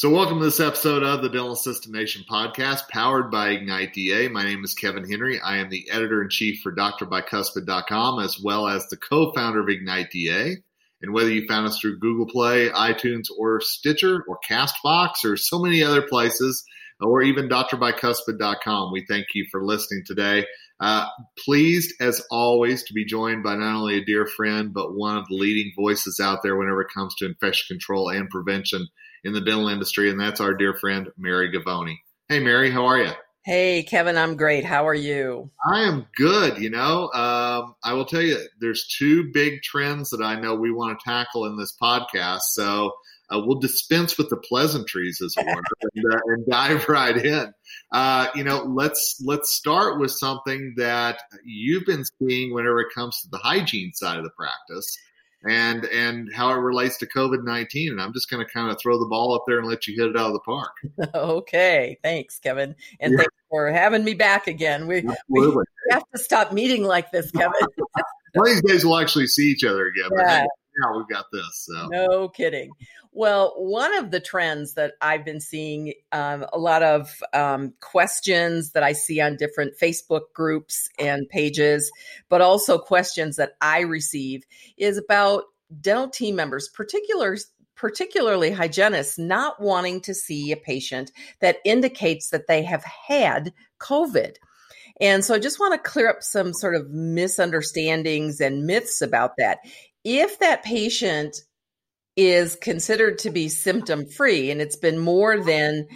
So, welcome to this episode of the Dental Assistant Nation podcast, powered by Ignite DA. My name is Kevin Henry. I am the editor in chief for drbicuspid.com, as well as the co founder of Ignite DA. And whether you found us through Google Play, iTunes, or Stitcher, or Castbox, or so many other places, or even drbicuspid.com, we thank you for listening today. Uh, pleased, as always, to be joined by not only a dear friend, but one of the leading voices out there whenever it comes to infection control and prevention in the dental industry, and that's our dear friend, Mary Govoni. Hey, Mary, how are you? Hey, Kevin, I'm great. How are you? I am good. You know, um, I will tell you, there's two big trends that I know we want to tackle in this podcast. So uh, we'll dispense with the pleasantries, as it were, and, uh, and, dive right in. Uh, you know, let's let's start with something that you've been seeing whenever it comes to the hygiene side of the practice and and how it relates to COVID nineteen. And I'm just going to kind of throw the ball up there and let you hit it out of the park. okay, thanks, Kevin, and yeah. thanks for having me back again. We, we have to stop meeting like this, Kevin. One of these days we'll actually see each other again. Yeah. Now we've got this. So. No kidding. Well, one of the trends that I've been seeing, um, a lot of um, questions that I see on different Facebook groups and pages, but also questions that I receive is about dental team members, particularly particularly hygienists, not wanting to see a patient that indicates that they have had COVID. And so I just want to clear up some sort of misunderstandings and myths about that. If that patient is considered to be symptom free and it's been more than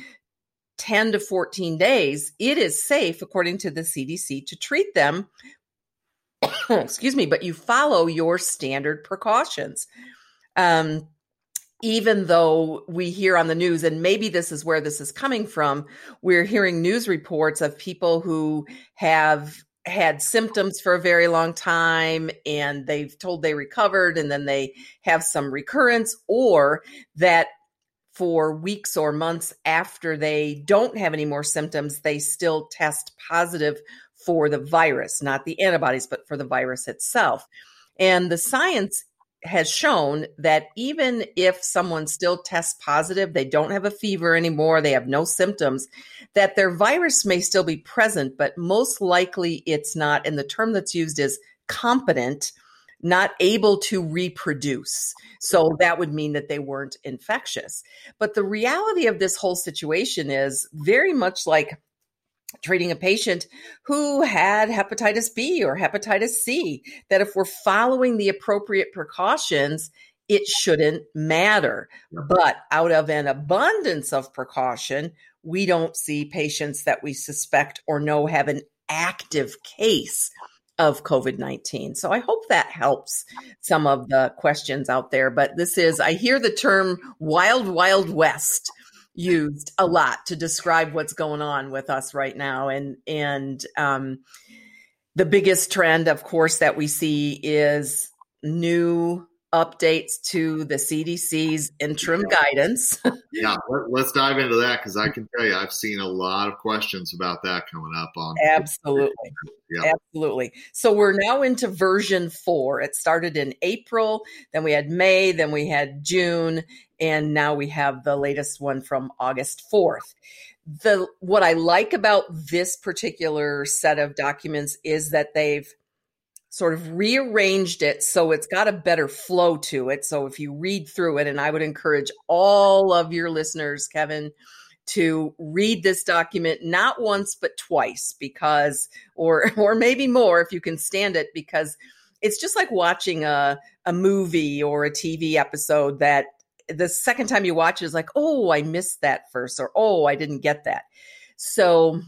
10 to 14 days, it is safe, according to the CDC, to treat them. excuse me, but you follow your standard precautions. Um, even though we hear on the news, and maybe this is where this is coming from, we're hearing news reports of people who have had symptoms for a very long time and they've told they recovered and then they have some recurrence or that for weeks or months after they don't have any more symptoms they still test positive for the virus not the antibodies but for the virus itself. And the science has shown that even if someone still tests positive, they don't have a fever anymore, they have no symptoms, that their virus may still be present, but most likely it's not. And the term that's used is competent, not able to reproduce. So that would mean that they weren't infectious. But the reality of this whole situation is very much like treating a patient who had hepatitis B or hepatitis C, that if we're following the appropriate precautions, it shouldn't matter. But out of an abundance of precaution, we don't see patients that we suspect or know have an active case of COVID 19. So I hope that helps some of the questions out there. But this is, I hear the term wild, wild west used a lot to describe what's going on with us right now. And and um, the biggest trend of course that we see is new updates to the CDC's interim yeah. guidance. yeah, let, us dive into that because I can tell you I've seen a lot of questions about that coming up on. Absolutely. Yeah. Absolutely. So we're now into version four. It started in April, then we had May, then we had June, and now we have the latest one from August 4th the what I like about this particular set of documents is that they've sort of rearranged it so it's got a better flow to it. So if you read through it, and I would encourage all of your listeners, Kevin, to read this document not once but twice because or or maybe more if you can stand it because it's just like watching a a movie or a TV episode that the second time you watch it is like, "Oh, I missed that first or "Oh, I didn't get that." So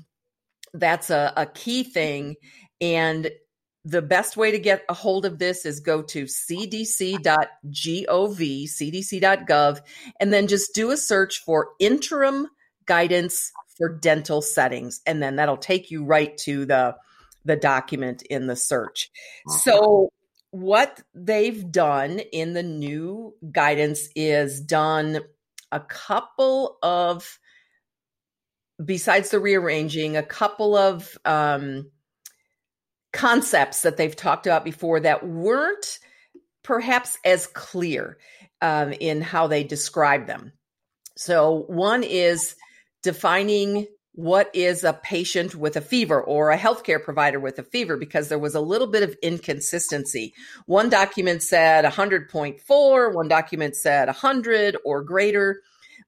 that's a, a key thing and the best way to get a hold of this is go to cdc.gov, cdc.gov, and then just do a search for interim guidance for dental settings. And then that'll take you right to the, the document in the search. So, what they've done in the new guidance is done a couple of, besides the rearranging, a couple of, um, concepts that they've talked about before that weren't perhaps as clear um, in how they describe them. So, one is defining what is a patient with a fever or a healthcare provider with a fever because there was a little bit of inconsistency. One document said 100.4, one document said 100 or greater.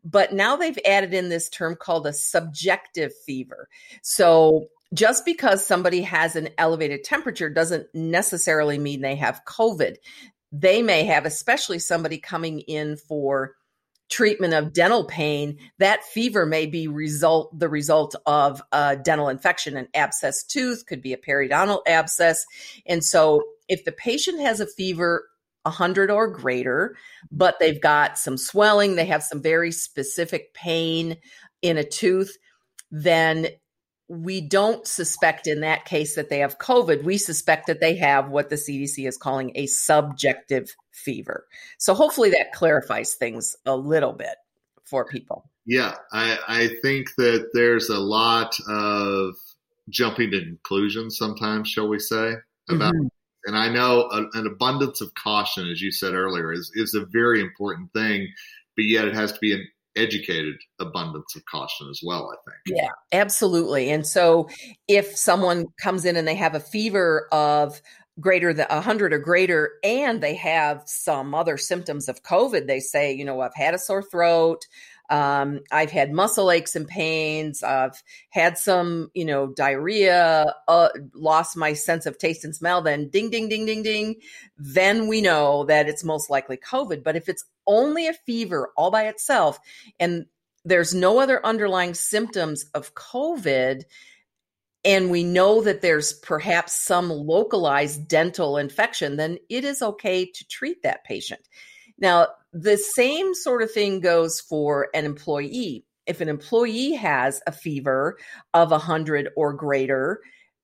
But now they've added in this term called a subjective fever. So just because somebody has an elevated temperature doesn't necessarily mean they have COVID. They may have, especially somebody coming in for treatment of dental pain, that fever may be result the result of a dental infection, an abscess tooth could be a periodontal abscess. And so if the patient has a fever 100 or greater, but they've got some swelling, they have some very specific pain in a tooth, then we don't suspect in that case that they have COVID. We suspect that they have what the CDC is calling a subjective fever. So hopefully that clarifies things a little bit for people. Yeah, I, I think that there's a lot of jumping to conclusions sometimes, shall we say, about. Mm-hmm. And I know a, an abundance of caution, as you said earlier, is, is a very important thing, but yet it has to be an educated abundance of caution as well, I think. Yeah, absolutely. And so if someone comes in and they have a fever of greater than 100 or greater and they have some other symptoms of covid they say you know i've had a sore throat um, I've had muscle aches and pains. I've had some, you know, diarrhea, uh, lost my sense of taste and smell. Then ding, ding, ding, ding, ding. Then we know that it's most likely COVID. But if it's only a fever all by itself and there's no other underlying symptoms of COVID, and we know that there's perhaps some localized dental infection, then it is okay to treat that patient. Now, the same sort of thing goes for an employee. If an employee has a fever of 100 or greater,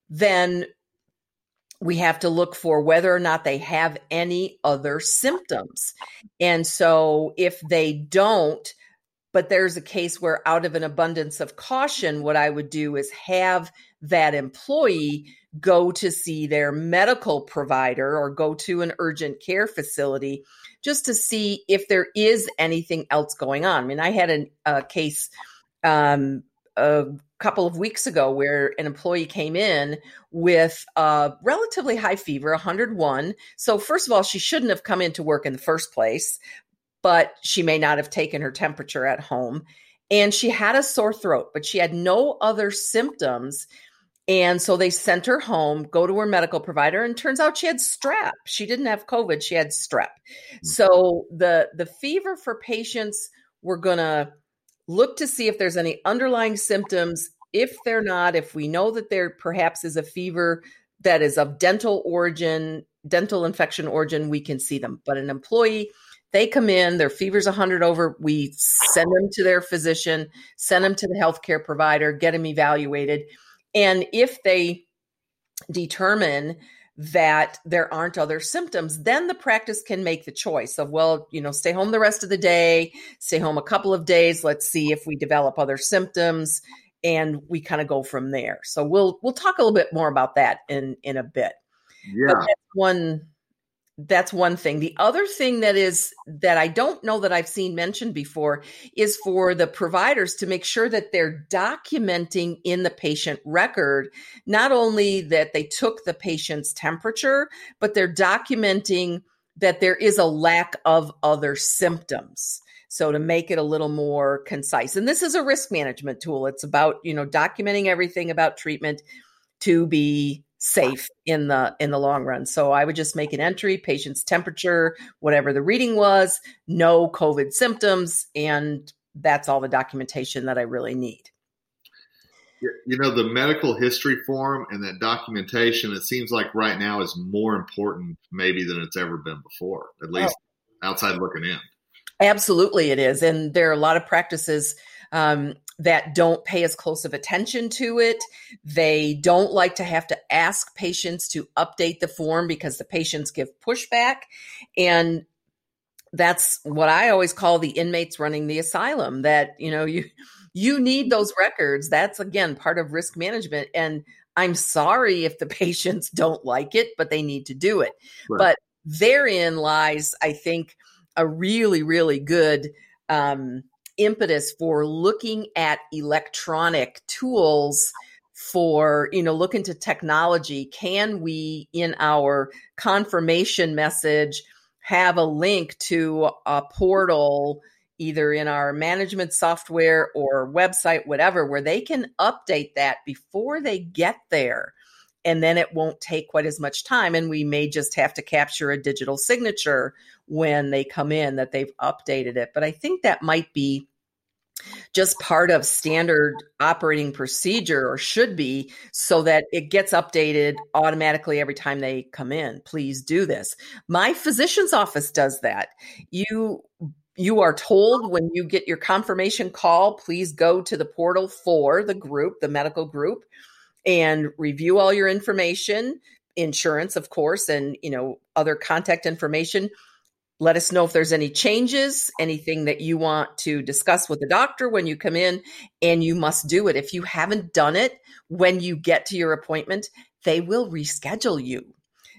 then we have to look for whether or not they have any other symptoms. And so if they don't, but there's a case where out of an abundance of caution, what I would do is have that employee go to see their medical provider or go to an urgent care facility just to see if there is anything else going on. I mean, I had an, a case um, a couple of weeks ago where an employee came in with a relatively high fever, 101. So, first of all, she shouldn't have come into work in the first place, but she may not have taken her temperature at home. And she had a sore throat, but she had no other symptoms. And so they sent her home, go to her medical provider, and turns out she had strep. She didn't have COVID, she had strep. Mm-hmm. So the the fever for patients, we're gonna look to see if there's any underlying symptoms. If they're not, if we know that there perhaps is a fever that is of dental origin, dental infection origin, we can see them. But an employee, they come in, their fever's 100 over, we send them to their physician, send them to the healthcare provider, get them evaluated and if they determine that there aren't other symptoms, then the practice can make the choice of, well, you know, stay home the rest of the day, stay home a couple of days. Let's see if we develop other symptoms and we kind of go from there. So we'll, we'll talk a little bit more about that in, in a bit. Yeah. But that's one that's one thing. The other thing that is that I don't know that I've seen mentioned before is for the providers to make sure that they're documenting in the patient record not only that they took the patient's temperature, but they're documenting that there is a lack of other symptoms. So to make it a little more concise. And this is a risk management tool. It's about, you know, documenting everything about treatment to be safe in the in the long run. So I would just make an entry, patient's temperature, whatever the reading was, no COVID symptoms, and that's all the documentation that I really need. You know, the medical history form and that documentation, it seems like right now is more important maybe than it's ever been before, at oh. least oh. outside looking in. Absolutely, it is. And there are a lot of practices um, that don't pay as close of attention to it. They don't like to have to ask patients to update the form because the patients give pushback. And that's what I always call the inmates running the asylum that, you know, you you need those records. That's again part of risk management and I'm sorry if the patients don't like it, but they need to do it. Right. But therein lies I think a really really good um impetus for looking at electronic tools for you know look into technology. Can we in our confirmation message have a link to a portal either in our management software or website whatever where they can update that before they get there and then it won't take quite as much time and we may just have to capture a digital signature when they come in that they've updated it. But i think that might be just part of standard operating procedure or should be so that it gets updated automatically every time they come in. Please do this. My physician's office does that. You you are told when you get your confirmation call please go to the portal for the group the medical group and review all your information insurance of course and you know other contact information let us know if there's any changes, anything that you want to discuss with the doctor when you come in, and you must do it. If you haven't done it when you get to your appointment, they will reschedule you.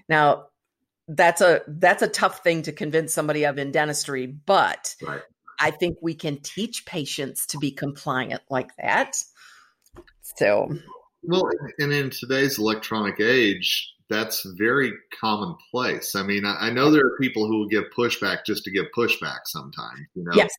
Now, that's a that's a tough thing to convince somebody of in dentistry, but right. I think we can teach patients to be compliant like that. So, well, and in today's electronic age, that's very commonplace. I mean, I, I, know there are people who will give pushback just to give pushback sometimes, you know. Yes.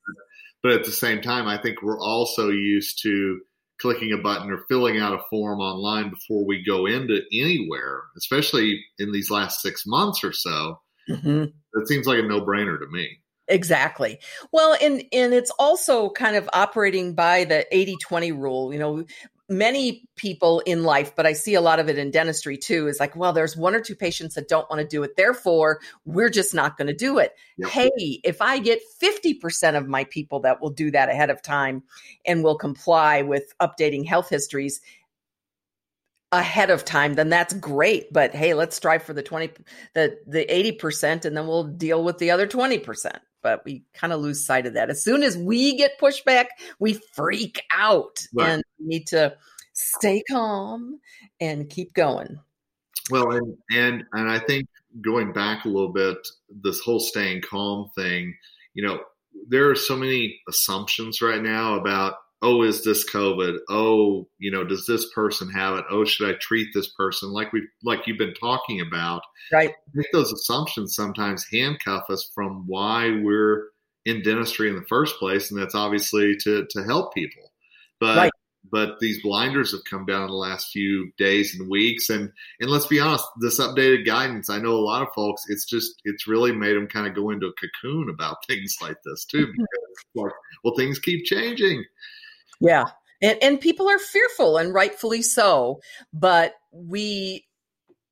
But at the same time, I think we're also used to clicking a button or filling out a form online before we go into anywhere, especially in these last six months or so. Mm-hmm. It seems like a no brainer to me. Exactly. Well, and and it's also kind of operating by the 80-20 rule. You know, many people in life, but I see a lot of it in dentistry too, is like, well, there's one or two patients that don't want to do it. Therefore, we're just not going to do it. Yep. Hey, if I get 50% of my people that will do that ahead of time and will comply with updating health histories ahead of time, then that's great. But hey, let's strive for the 20, the, the 80%, and then we'll deal with the other 20% but we kind of lose sight of that. As soon as we get pushback, we freak out right. and need to stay calm and keep going. Well, and and and I think going back a little bit, this whole staying calm thing, you know, there are so many assumptions right now about oh, is this COVID? Oh, you know, does this person have it? Oh, should I treat this person like we like you've been talking about? Right. I think those assumptions sometimes handcuff us from why we're in dentistry in the first place, and that's obviously to to help people. But right. but these blinders have come down in the last few days and weeks, and and let's be honest, this updated guidance, I know a lot of folks, it's just it's really made them kind of go into a cocoon about things like this too, because well, things keep changing. Yeah. And, and people are fearful and rightfully so, but we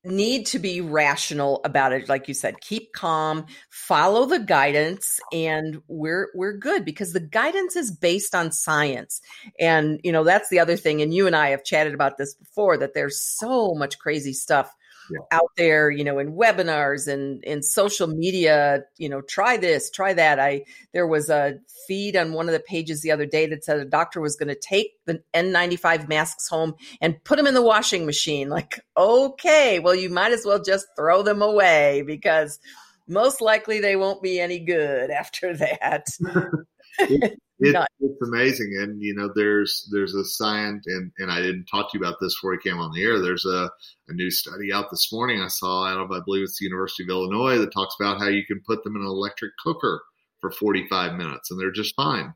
need to be rational about it like you said keep calm follow the guidance and we're we're good because the guidance is based on science and you know that's the other thing and you and I have chatted about this before that there's so much crazy stuff yeah. out there, you know, in webinars and in social media, you know, try this, try that. I there was a feed on one of the pages the other day that said a doctor was going to take the N95 masks home and put them in the washing machine. Like, okay, well, you might as well just throw them away because most likely they won't be any good after that. it, it, it's amazing, and you know, there's there's a science, and and I didn't talk to you about this before we came on the air. There's a a new study out this morning I saw out of I believe it's the University of Illinois that talks about how you can put them in an electric cooker for 45 minutes, and they're just fine.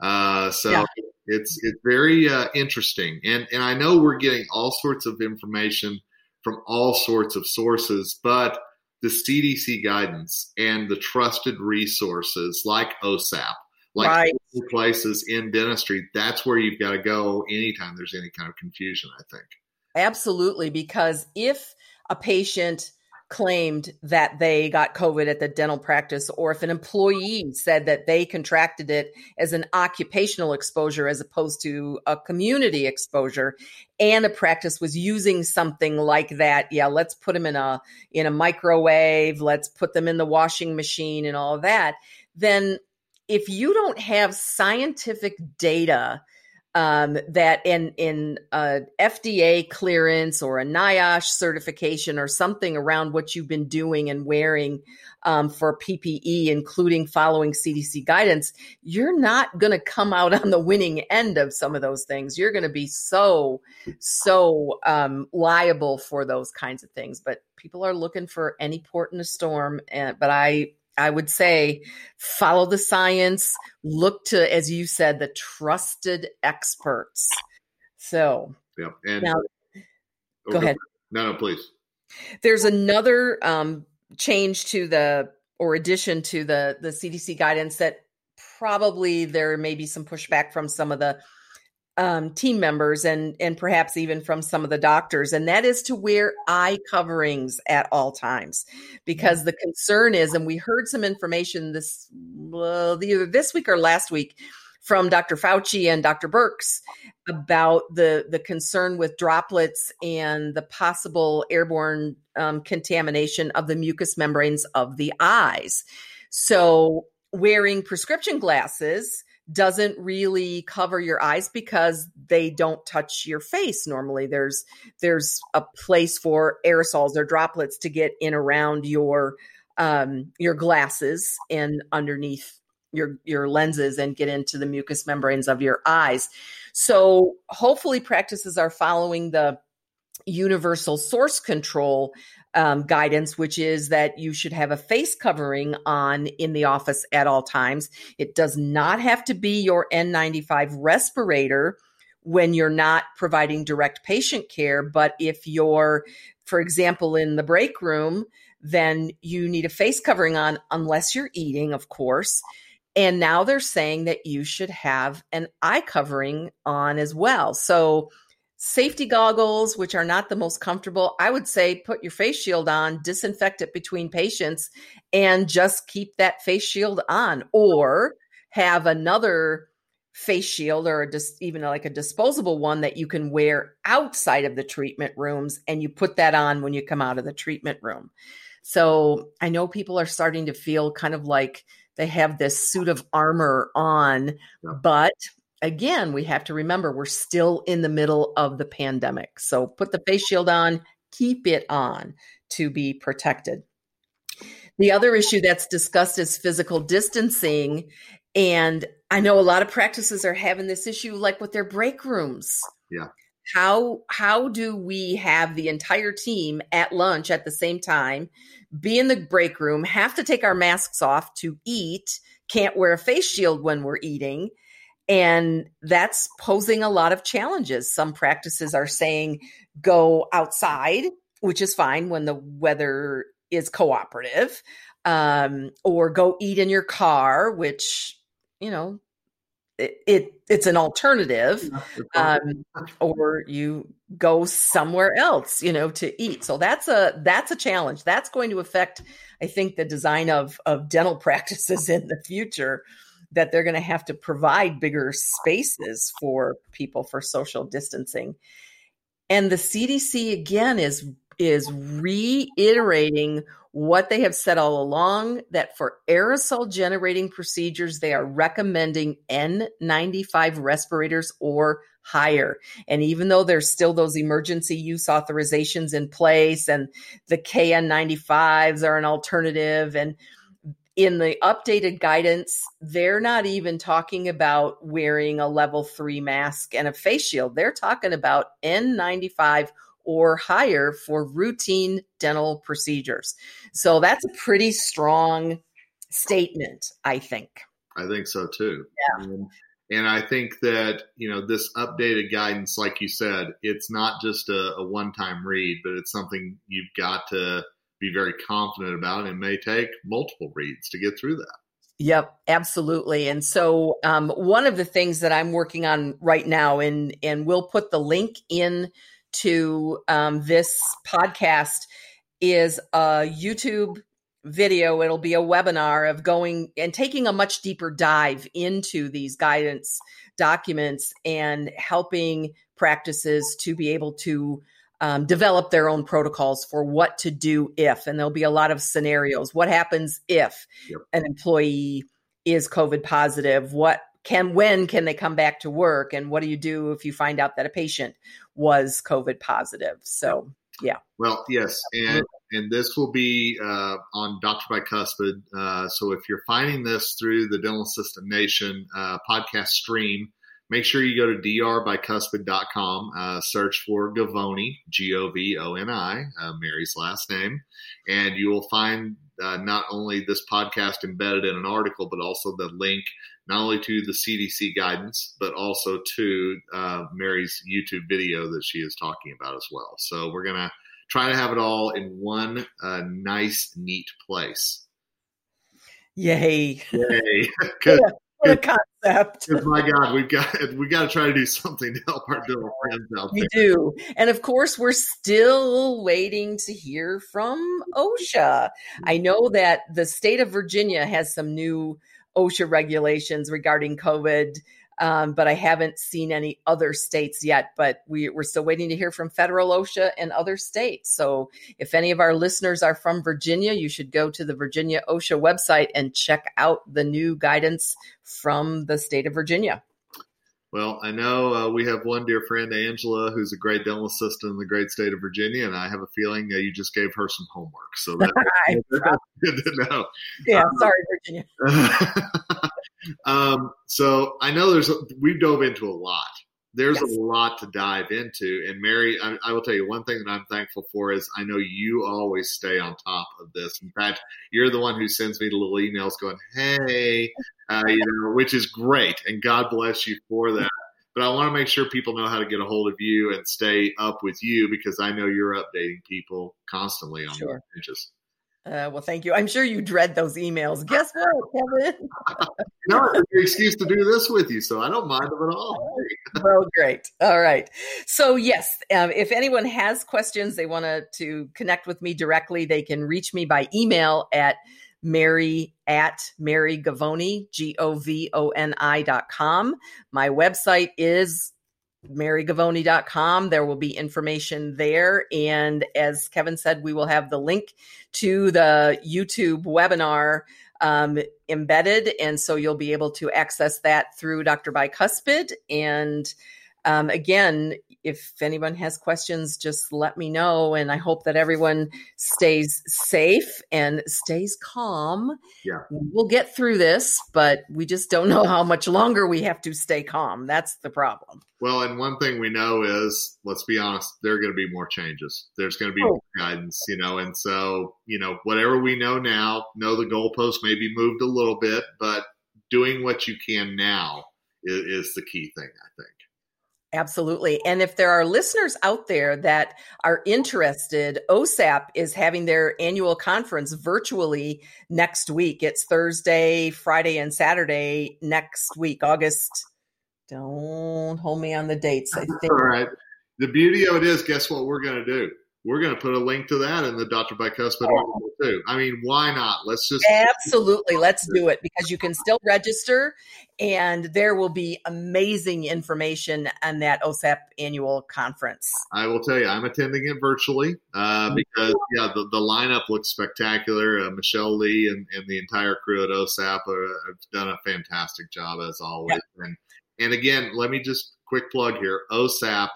Uh, so yeah. it's it's very uh, interesting, and and I know we're getting all sorts of information from all sorts of sources, but the CDC guidance and the trusted resources like OSAP like right. places in dentistry, that's where you've got to go anytime there's any kind of confusion, I think. Absolutely. Because if a patient claimed that they got COVID at the dental practice, or if an employee said that they contracted it as an occupational exposure as opposed to a community exposure, and a practice was using something like that, yeah, let's put them in a in a microwave, let's put them in the washing machine, and all of that. Then if you don't have scientific data um, that in in FDA clearance or a NIOSH certification or something around what you've been doing and wearing um, for PPE, including following CDC guidance, you're not going to come out on the winning end of some of those things. You're going to be so so um, liable for those kinds of things. But people are looking for any port in a storm. And, but I I would say follow the science, look to, as you said, the trusted experts. So, yeah. And now, go ahead. No, no, please. There's another um, change to the or addition to the the CDC guidance that probably there may be some pushback from some of the um, team members and and perhaps even from some of the doctors, and that is to wear eye coverings at all times, because the concern is, and we heard some information this well, either this week or last week from Dr. Fauci and Dr. Birx about the the concern with droplets and the possible airborne um, contamination of the mucous membranes of the eyes. So wearing prescription glasses doesn't really cover your eyes because they don't touch your face normally. There's there's a place for aerosols or droplets to get in around your um your glasses and underneath your your lenses and get into the mucous membranes of your eyes. So hopefully practices are following the universal source control um, guidance, which is that you should have a face covering on in the office at all times. It does not have to be your N95 respirator when you're not providing direct patient care. But if you're, for example, in the break room, then you need a face covering on unless you're eating, of course. And now they're saying that you should have an eye covering on as well. So safety goggles, which are not the most comfortable, I would say put your face shield on, disinfect it between patients, and just keep that face shield on, or have another face shield or just even like a disposable one that you can wear outside of the treatment rooms and you put that on when you come out of the treatment room. So I know people are starting to feel kind of like they have this suit of armor on, but again, we have to remember we're still in the middle of the pandemic. So put the face shield on, keep it on to be protected. The other issue that's discussed is physical distancing. And I know a lot of practices are having this issue like with their break rooms. Yeah. How how do we have the entire team at lunch at the same time, be in the break room, have to take our masks off to eat, can't wear a face shield when we're eating, and that's posing a lot of challenges. Some practices are saying go outside, which is fine when the weather is cooperative, um, or go eat in your car, which, you know, it, it it's an alternative um, or you go somewhere else you know to eat. So that's a that's a challenge. That's going to affect i think the design of of dental practices in the future that they're going to have to provide bigger spaces for people for social distancing. And the CDC again is is reiterating what they have said all along that for aerosol generating procedures they are recommending N95 respirators or higher. And even though there's still those emergency use authorizations in place and the KN95s are an alternative and in the updated guidance, they're not even talking about wearing a level three mask and a face shield. They're talking about N95 or higher for routine dental procedures. So that's a pretty strong statement, I think. I think so too. Yeah. And, and I think that, you know, this updated guidance, like you said, it's not just a, a one time read, but it's something you've got to be very confident about. It may take multiple reads to get through that. Yep, absolutely. And so, um, one of the things that I'm working on right now, and and we'll put the link in to um, this podcast, is a YouTube video. It'll be a webinar of going and taking a much deeper dive into these guidance documents and helping practices to be able to um, develop their own protocols for what to do if, and there'll be a lot of scenarios. What happens if yep. an employee is COVID positive? What can when can they come back to work and what do you do if you find out that a patient was covid positive so yeah well yes and and this will be uh, on dr bicuspid uh, so if you're finding this through the dental assistant nation uh, podcast stream make sure you go to drbicuspid.com, uh, search for Govoni, G O V O N I, uh, Mary's last name, and you will find uh, not only this podcast embedded in an article, but also the link not only to the CDC guidance, but also to uh, Mary's YouTube video that she is talking about as well. So we're going to try to have it all in one uh, nice, neat place. Yay. Yay. what a concept. Oh my God, we've got we got to try to do something to help our dental friends out there. We do, and of course, we're still waiting to hear from OSHA. I know that the state of Virginia has some new OSHA regulations regarding COVID um, but I haven't seen any other states yet. But we, we're still waiting to hear from federal OSHA and other states. So if any of our listeners are from Virginia, you should go to the Virginia OSHA website and check out the new guidance from the state of Virginia. Well, I know uh, we have one dear friend, Angela, who's a great dental assistant in the great state of Virginia, and I have a feeling that you just gave her some homework. So that's good to know. Yeah, um, sorry, Virginia. um, so I know there's we've dove into a lot. There's yes. a lot to dive into, and Mary, I, I, will tell you one thing that I'm thankful for is I know you always stay on top of this. In fact, you're the one who sends me the little emails going, "Hey, uh, you know," which is great, and God bless you for that. But I want to make sure people know how to get a hold of you and stay up with you because I know you're updating people constantly on sure. the pages. Uh, well, thank you. I'm sure you dread those emails. Guess what, Kevin? no, it's an excuse to do this with you, so I don't mind them at all. well, great. All right. So, yes, um, if anyone has questions, they want to connect with me directly, they can reach me by email at Mary at Mary Govoni, G O V O N I dot com. My website is marygovoni.com. There will be information there. And as Kevin said, we will have the link to the YouTube webinar um, embedded. And so you'll be able to access that through Dr. Bicuspid. And um, again, if anyone has questions, just let me know. And I hope that everyone stays safe and stays calm. Yeah. We'll get through this, but we just don't know how much longer we have to stay calm. That's the problem. Well, and one thing we know is, let's be honest, there are going to be more changes. There's going to be oh. more guidance, you know, and so, you know, whatever we know now, know the goalpost may be moved a little bit, but doing what you can now is, is the key thing, I think. Absolutely. And if there are listeners out there that are interested, OSAP is having their annual conference virtually next week. It's Thursday, Friday, and Saturday next week, August. Don't hold me on the dates. I think. All right. The beauty of it is, guess what we're going to do? We're going to put a link to that in the Dr. Bicuspid article too. I mean, why not? Let's just absolutely let's do it because you can still register, and there will be amazing information on that OSAP annual conference. I will tell you, I'm attending it virtually uh, because yeah, the, the lineup looks spectacular. Uh, Michelle Lee and, and the entire crew at OSAP are, have done a fantastic job as always. Yeah. And and again, let me just quick plug here: OSAP.org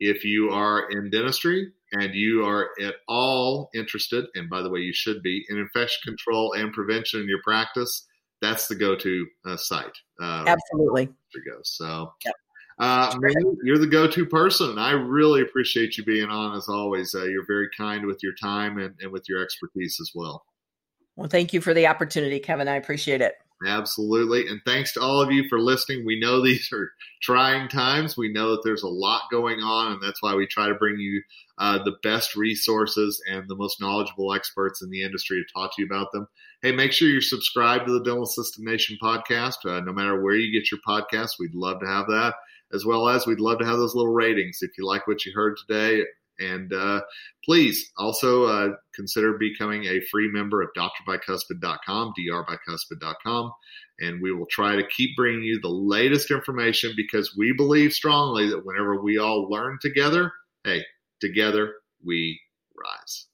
if you are in dentistry and you are at all interested, and by the way, you should be in infection control and prevention in your practice, that's the go-to uh, site. Uh, Absolutely. Go. So, yep. uh, you're the go-to person. I really appreciate you being on as always. Uh, you're very kind with your time and, and with your expertise as well. Well, thank you for the opportunity, Kevin. I appreciate it. Absolutely. And thanks to all of you for listening. We know these are trying times. We know that there's a lot going on, and that's why we try to bring you uh, the best resources and the most knowledgeable experts in the industry to talk to you about them. Hey, make sure you're subscribed to the Dental Assistant Nation podcast. Uh, no matter where you get your podcast, we'd love to have that, as well as we'd love to have those little ratings. If you like what you heard today, and uh, please also uh, consider becoming a free member of drbicuspid.com, drbicuspid.com. And we will try to keep bringing you the latest information because we believe strongly that whenever we all learn together, hey, together we rise.